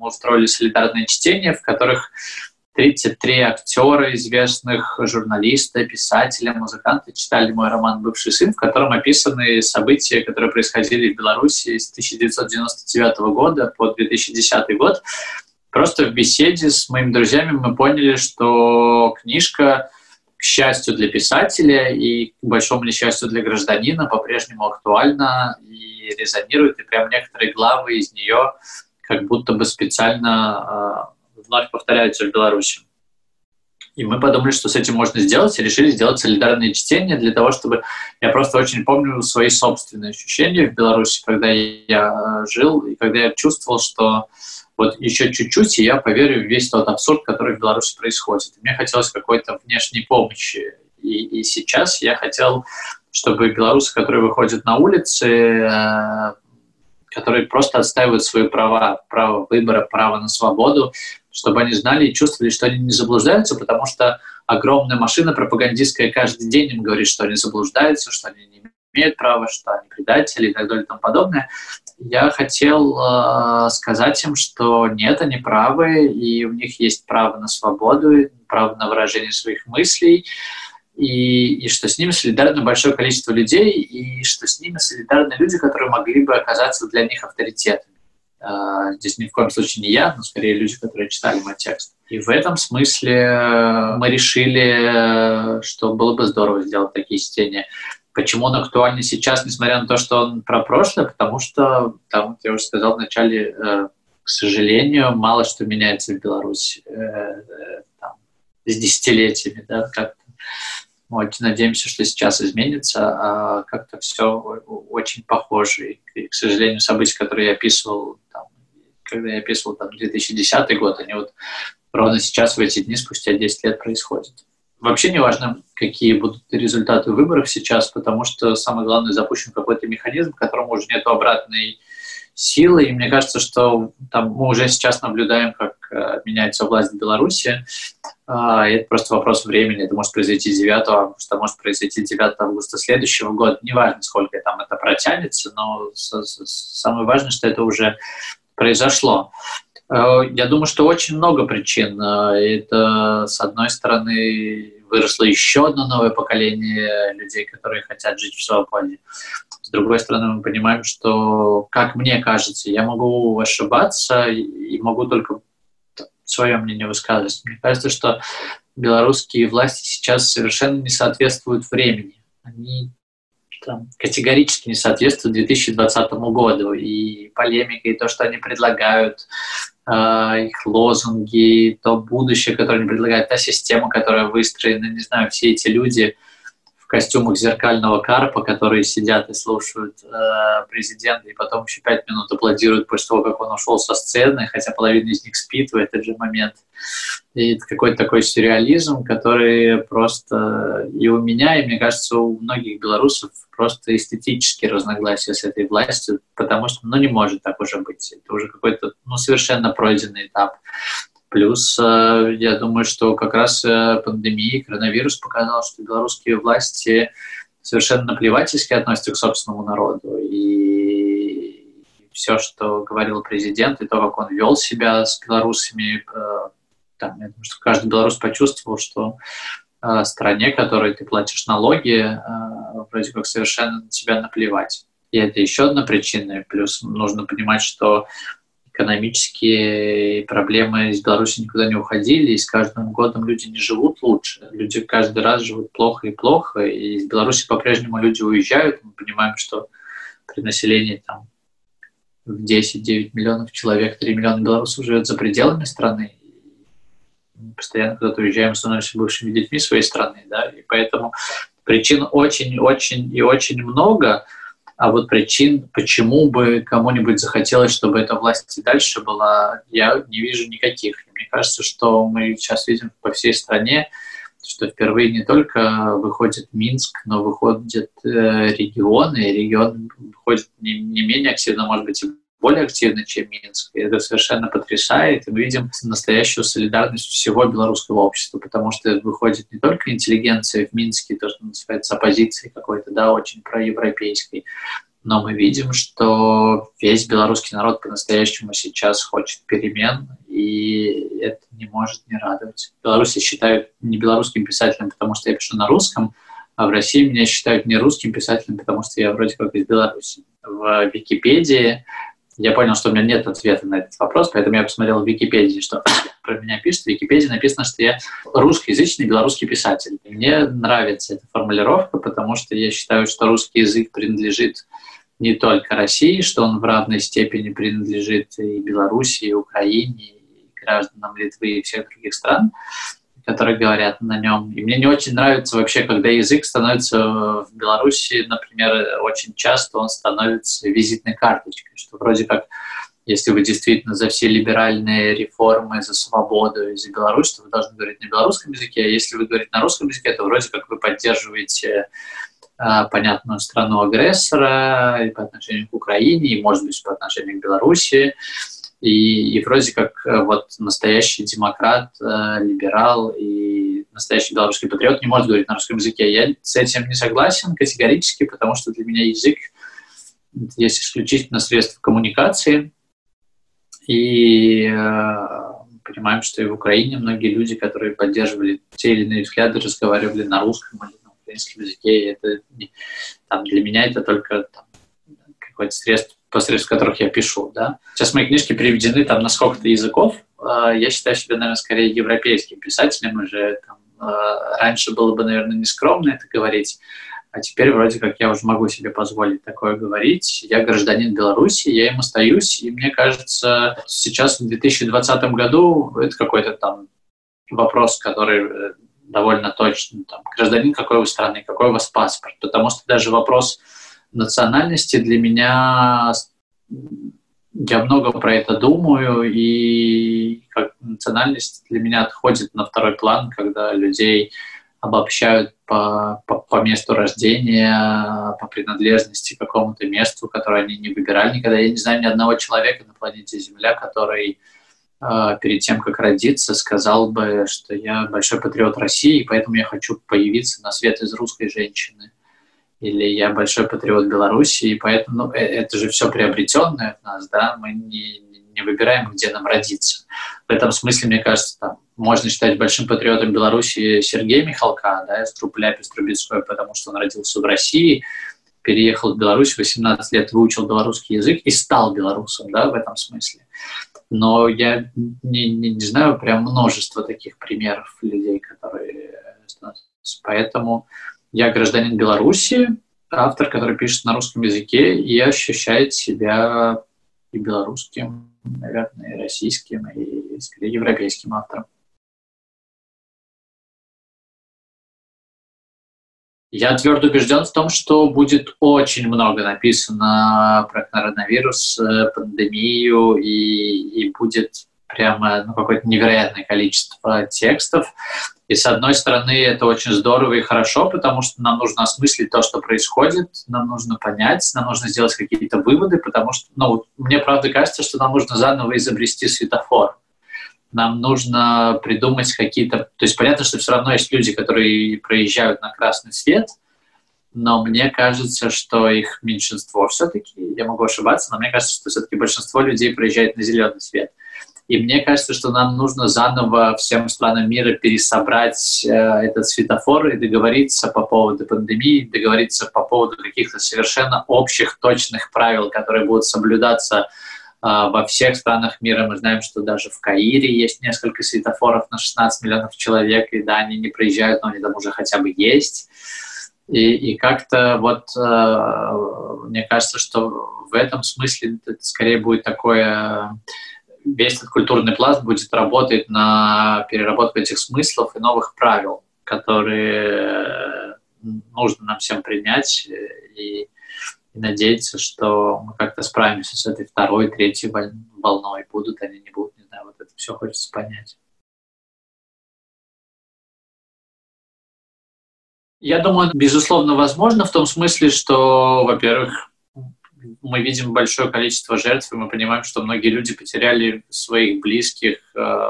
мы устроили солидарное чтение, в которых 33 актера известных, журналиста, писателя, музыканта читали мой роман «Бывший сын», в котором описаны события, которые происходили в Беларуси с 1999 года по 2010 год. Просто в беседе с моими друзьями мы поняли, что книжка, к счастью для писателя и к большому несчастью для гражданина, по-прежнему актуальна и резонирует, и прям некоторые главы из нее как будто бы специально а, вновь повторяются в Беларуси. И мы подумали, что с этим можно сделать, и решили сделать солидарное чтение для того, чтобы... Я просто очень помню свои собственные ощущения в Беларуси, когда я жил, и когда я чувствовал, что вот еще чуть-чуть, и я поверю в весь тот абсурд, который в Беларуси происходит. И мне хотелось какой-то внешней помощи. И, и сейчас я хотел, чтобы белорусы, которые выходят на улицы, э, которые просто отстаивают свои права, право выбора, право на свободу, чтобы они знали и чувствовали, что они не заблуждаются, потому что огромная машина пропагандистская каждый день им говорит, что они заблуждаются, что они не имеют права, что они предатели и так далее и тому подобное. Я хотел э, сказать им, что нет, они правы, и у них есть право на свободу, право на выражение своих мыслей, и, и что с ними солидарно большое количество людей, и что с ними солидарны люди, которые могли бы оказаться для них авторитетами. А, здесь ни в коем случае не я, но скорее люди, которые читали мой текст. И в этом смысле мы решили, что было бы здорово сделать такие чтения. Почему он актуальный сейчас, несмотря на то, что он про прошлое? Потому что, там, я уже сказал вначале, э, к сожалению, мало что меняется в Беларуси э, э, там, с десятилетиями. Да, как очень надеемся, что сейчас изменится, а как-то все очень похоже. И, к сожалению, события, которые я описывал, там, когда я описывал там, 2010 год, они вот ровно сейчас, в эти дни, спустя 10 лет происходят. Вообще не важно, какие будут результаты выборов сейчас, потому что самое главное, запущен какой-то механизм, которому уже нет обратной силы. И мне кажется, что там мы уже сейчас наблюдаем, как э, меняется власть в Беларуси. А, это просто вопрос времени. Это может произойти 9 августа, может произойти 9 августа следующего года. Неважно, сколько там это протянется, но самое важное, что это уже произошло. Э, я думаю, что очень много причин. Э, это, с одной стороны, выросло еще одно новое поколение людей, которые хотят жить в свободе. С другой стороны, мы понимаем, что, как мне кажется, я могу ошибаться и могу только свое мнение высказывать. Мне кажется, что белорусские власти сейчас совершенно не соответствуют времени. Они там, категорически не соответствуют 2020 году. И полемика, и то, что они предлагают, э, их лозунги, то будущее, которое они предлагают, та система, которая выстроена, не знаю, все эти люди — костюмах зеркального карпа, которые сидят и слушают э, президента, и потом еще пять минут аплодируют после того, как он ушел со сцены, хотя половина из них спит в этот же момент. И это какой-то такой сюрреализм, который просто и у меня, и, мне кажется, у многих белорусов просто эстетические разногласия с этой властью, потому что, ну, не может так уже быть. Это уже какой-то, ну, совершенно пройденный этап. Плюс, э, я думаю, что как раз э, пандемия, коронавирус показал, что белорусские власти совершенно наплевательски относятся к собственному народу. И все, что говорил президент, и то, как он вел себя с белорусами, э, там, я думаю, что каждый белорус почувствовал, что стране, которой ты платишь налоги, вроде как совершенно на тебя наплевать. И это еще одна причина. Плюс нужно понимать, что экономические проблемы из Беларуси никуда не уходили, и с каждым годом люди не живут лучше. Люди каждый раз живут плохо и плохо, и из Беларуси по-прежнему люди уезжают. Мы понимаем, что при населении там в 10-9 миллионов человек, 3 миллиона белорусов живет за пределами страны. Мы постоянно куда-то уезжаем, становимся бывшими детьми своей страны, да, и поэтому причин очень-очень и очень много – а вот причин, почему бы кому-нибудь захотелось, чтобы эта власть и дальше была, я не вижу никаких. Мне кажется, что мы сейчас видим по всей стране, что впервые не только выходит Минск, но выходят э, регионы, и регионы выходят не, не менее активно, может быть, и более активно, чем Минск. И это совершенно потрясает. И мы видим настоящую солидарность всего белорусского общества, потому что выходит не только интеллигенция в Минске, то, что называется оппозицией какой-то, да, очень проевропейской, но мы видим, что весь белорусский народ по-настоящему сейчас хочет перемен, и это не может не радовать. В Беларуси считают не белорусским писателем, потому что я пишу на русском, а в России меня считают не русским писателем, потому что я вроде как из Беларуси. В Википедии я понял, что у меня нет ответа на этот вопрос, поэтому я посмотрел в Википедии, что про меня пишет. В Википедии написано, что я русскоязычный белорусский писатель. Мне нравится эта формулировка, потому что я считаю, что русский язык принадлежит не только России, что он в равной степени принадлежит и Белоруссии, и Украине, и гражданам Литвы и всех других стран которые говорят на нем. И мне не очень нравится вообще, когда язык становится в Беларуси, например, очень часто он становится визитной карточкой, что вроде как если вы действительно за все либеральные реформы, за свободу и за Беларусь, то вы должны говорить на белорусском языке, а если вы говорите на русском языке, то вроде как вы поддерживаете а, понятную страну агрессора и по отношению к Украине, и, может быть, по отношению к Беларуси и, и вроде как э, вот настоящий демократ, э, либерал и настоящий белорусский патриот не может говорить на русском языке. Я с этим не согласен категорически, потому что для меня язык есть исключительно средство коммуникации. И э, понимаем, что и в Украине многие люди, которые поддерживали те или иные взгляды, разговаривали на русском или на украинском языке. И это, там, для меня это только там, какое-то средство посредством которых я пишу. Да? Сейчас мои книжки переведены там на сколько-то языков. А, я считаю себя, наверное, скорее европейским писателем уже. Там, а, раньше было бы, наверное, нескромно это говорить, а теперь вроде как я уже могу себе позволить такое говорить. Я гражданин Беларуси, я им остаюсь, и мне кажется, сейчас в 2020 году это какой-то там вопрос, который э, довольно точно, там, гражданин какой вы страны, какой у вас паспорт, потому что даже вопрос национальности для меня я много про это думаю, и как национальность для меня отходит на второй план, когда людей обобщают по, по, по месту рождения, по принадлежности к какому-то месту, которое они не выбирали никогда. Я не знаю ни одного человека на планете Земля, который э, перед тем, как родиться, сказал бы, что я большой патриот России, поэтому я хочу появиться на свет из русской женщины или я большой патриот Беларуси, и поэтому ну, э, это же все приобретенное в нас, да, мы не, не выбираем, где нам родиться. В этом смысле, мне кажется, там, можно считать большим патриотом Беларуси Сергея Михалка, да, из труппы Ляпис Трубецкой, потому что он родился в России, переехал в Беларусь, 18 лет выучил белорусский язык и стал белорусом, да, в этом смысле. Но я не, не, не знаю прям множество таких примеров людей, которые... Поэтому я гражданин Беларуси, автор, который пишет на русском языке и ощущает себя и белорусским, наверное, и российским, и скорее европейским автором. Я твердо убежден в том, что будет очень много написано про коронавирус, э, пандемию, и, и будет прямо ну, какое-то невероятное количество текстов. И с одной стороны, это очень здорово и хорошо, потому что нам нужно осмыслить то, что происходит, нам нужно понять, нам нужно сделать какие-то выводы, потому что, ну, мне правда кажется, что нам нужно заново изобрести светофор. Нам нужно придумать какие-то... То есть понятно, что все равно есть люди, которые проезжают на красный свет, но мне кажется, что их меньшинство все-таки, я могу ошибаться, но мне кажется, что все-таки большинство людей проезжает на зеленый свет. И мне кажется, что нам нужно заново всем странам мира пересобрать э, этот светофор и договориться по поводу пандемии, договориться по поводу каких-то совершенно общих, точных правил, которые будут соблюдаться э, во всех странах мира. Мы знаем, что даже в Каире есть несколько светофоров на 16 миллионов человек, и да, они не проезжают, но они там уже хотя бы есть. И, и как-то вот э, мне кажется, что в этом смысле это скорее будет такое весь этот культурный пласт будет работать на переработку этих смыслов и новых правил, которые нужно нам всем принять и, и надеяться, что мы как-то справимся с этой второй, третьей волной. Будут они, не будут, не знаю, вот это все хочется понять. Я думаю, безусловно, возможно в том смысле, что, во-первых, мы видим большое количество жертв, и мы понимаем, что многие люди потеряли своих близких э,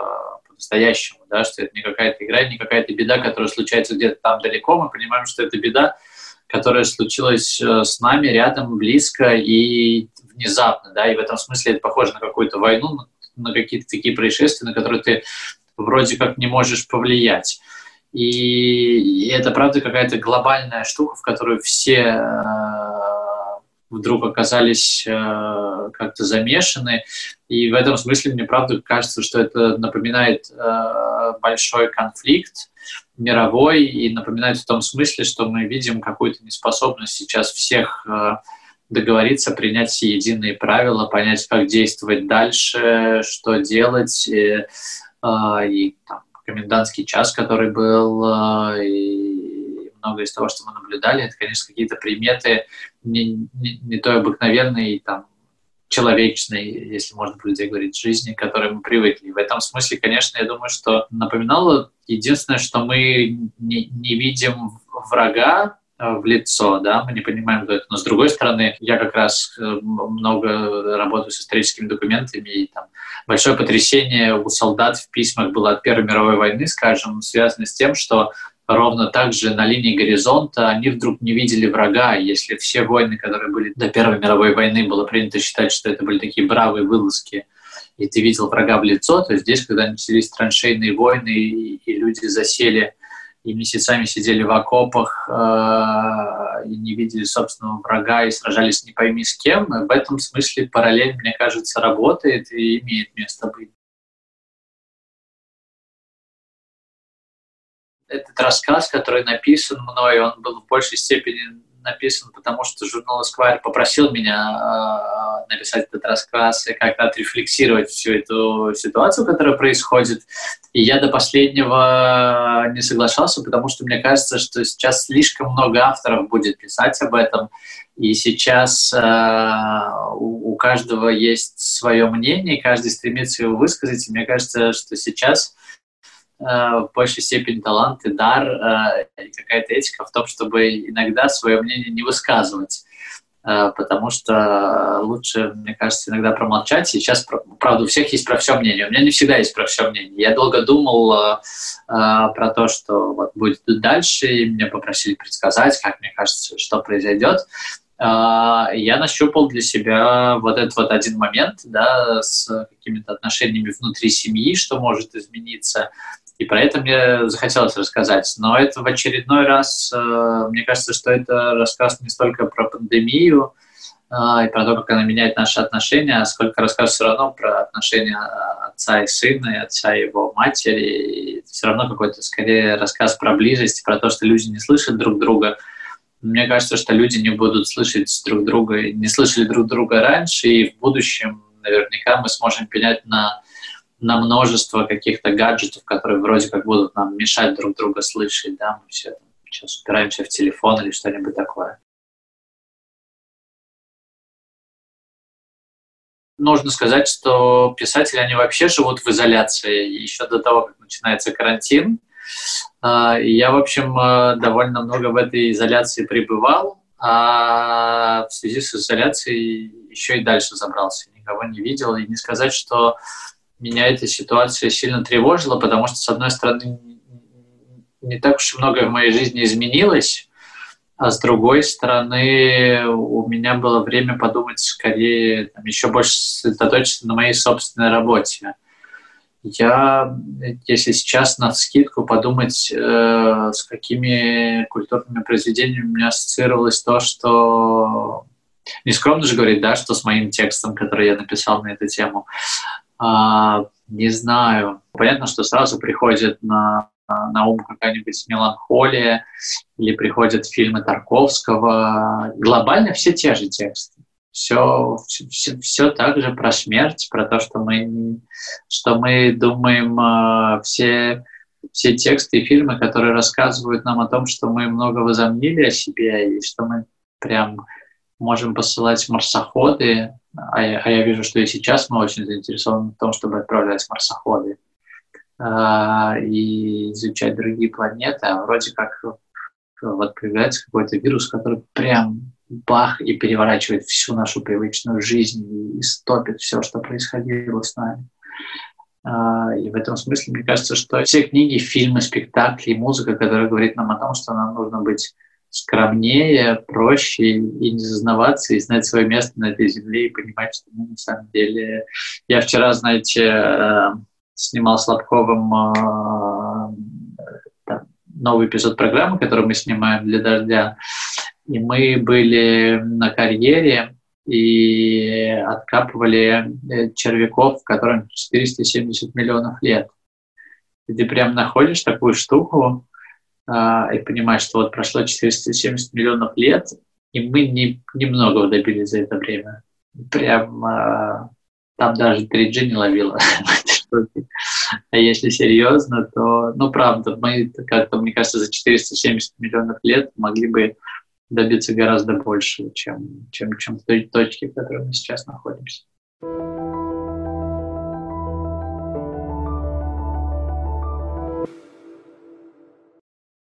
по-настоящему, да, что это не какая-то игра, не какая-то беда, которая случается где-то там далеко. Мы понимаем, что это беда, которое случилось э, с нами рядом, близко и внезапно, да, и в этом смысле это похоже на какую-то войну, на какие-то такие происшествия, на которые ты вроде как не можешь повлиять. И, это, правда, какая-то глобальная штука, в которую все э, вдруг оказались э, как-то замешаны. И в этом смысле мне, правда, кажется, что это напоминает э, большой конфликт мировой и напоминает в том смысле, что мы видим какую-то неспособность сейчас всех договориться, принять все единые правила, понять, как действовать дальше, что делать. И, и там, комендантский час, который был, э, и много из того, что мы наблюдали, это, конечно, какие-то приметы не, не, не той обыкновенной, там, человечной, если можно про людей говорить, жизни, к которой мы привыкли. В этом смысле, конечно, я думаю, что напоминало единственное, что мы не, не видим врага, Э, в лицо, да, мы не понимаем, кто это. Но с другой стороны, я как раз э, много работаю с историческими документами, и там большое потрясение у солдат в письмах было от Первой мировой войны, скажем, связано с тем, что ровно так же на линии горизонта они вдруг не видели врага. Если все войны, которые были до Первой мировой войны, было принято считать, что это были такие бравые вылазки, и ты видел врага в лицо, то здесь, когда начались траншейные войны, и, и люди засели и месяцами сидели в окопах э, и не видели собственного врага и сражались не пойми с кем. В этом смысле параллель, мне кажется, работает и имеет место быть. Этот рассказ, который написан мной, он был в большей степени написан, потому что журнал Esquire попросил меня э, написать этот рассказ и как-то отрефлексировать всю эту ситуацию, которая происходит. И я до последнего не соглашался, потому что мне кажется, что сейчас слишком много авторов будет писать об этом, и сейчас э, у, у каждого есть свое мнение, каждый стремится его высказать, и мне кажется, что сейчас в большей степени талант и дар э, и какая-то этика в том, чтобы иногда свое мнение не высказывать э, потому что лучше, мне кажется, иногда промолчать. Сейчас, правда, у всех есть про все мнение. У меня не всегда есть про все мнение. Я долго думал э, про то, что вот будет дальше, и меня попросили предсказать, как мне кажется, что произойдет. Э, я нащупал для себя вот этот вот один момент, да, с какими-то отношениями внутри семьи, что может измениться, и про это мне захотелось рассказать. Но это в очередной раз, э, мне кажется, что это рассказ не столько про пандемию э, и про то, как она меняет наши отношения, а сколько рассказ все равно про отношения отца и сына, и отца и его матери. И все равно какой-то, скорее, рассказ про близость, про то, что люди не слышат друг друга. Мне кажется, что люди не будут слышать друг друга, не слышали друг друга раньше, и в будущем наверняка мы сможем пенять на на множество каких-то гаджетов, которые вроде как будут нам мешать друг друга слышать, да, мы все сейчас упираемся в телефон или что-нибудь такое. Нужно сказать, что писатели, они вообще живут в изоляции еще до того, как начинается карантин. А, я, в общем, э, довольно много в этой изоляции пребывал, а в связи с изоляцией еще и дальше забрался. Никого не видел. И не сказать, что меня эта ситуация сильно тревожила, потому что, с одной стороны, не так уж и многое в моей жизни изменилось, а с другой стороны, у меня было время подумать скорее, там, еще больше сосредоточиться на моей собственной работе. Я, если сейчас на скидку подумать, э, с какими культурными произведениями у меня ассоциировалось то, что нескромно же говорить, да, что с моим текстом, который я написал на эту тему, а, не знаю. Понятно, что сразу приходит на, на ум какая-нибудь меланхолия или приходят фильмы Тарковского. Глобально все те же тексты. Все, все, все так же про смерть, про то, что мы, что мы думаем, а, все, все тексты и фильмы, которые рассказывают нам о том, что мы много возомнили о себе и что мы прям можем посылать марсоходы, а я, а я вижу, что и сейчас мы очень заинтересованы в том, чтобы отправлять марсоходы э, и изучать другие планеты, а вроде как вот появляется какой-то вирус, который прям бах и переворачивает всю нашу привычную жизнь и стопит все, что происходило с нами. И в этом смысле, мне кажется, что все книги, фильмы, спектакли, музыка, которая говорит нам о том, что нам нужно быть скромнее, проще и не зазнаваться, и знать свое место на этой земле, и понимать, что мы на самом деле... Я вчера, знаете, э, снимал с Лобковым э, новый эпизод программы, который мы снимаем для «Дождя», и мы были на карьере и откапывали э, червяков, которым 470 миллионов лет. И ты прям находишь такую штуку, и понимаешь, что вот прошло 470 миллионов лет, и мы не, немного добились за это время. Прям а, там даже 3G не ловило. А если серьезно, то, ну, правда, мы как-то, мне кажется, за 470 миллионов лет могли бы добиться гораздо больше, чем, чем, чем в той точке, в которой мы сейчас находимся.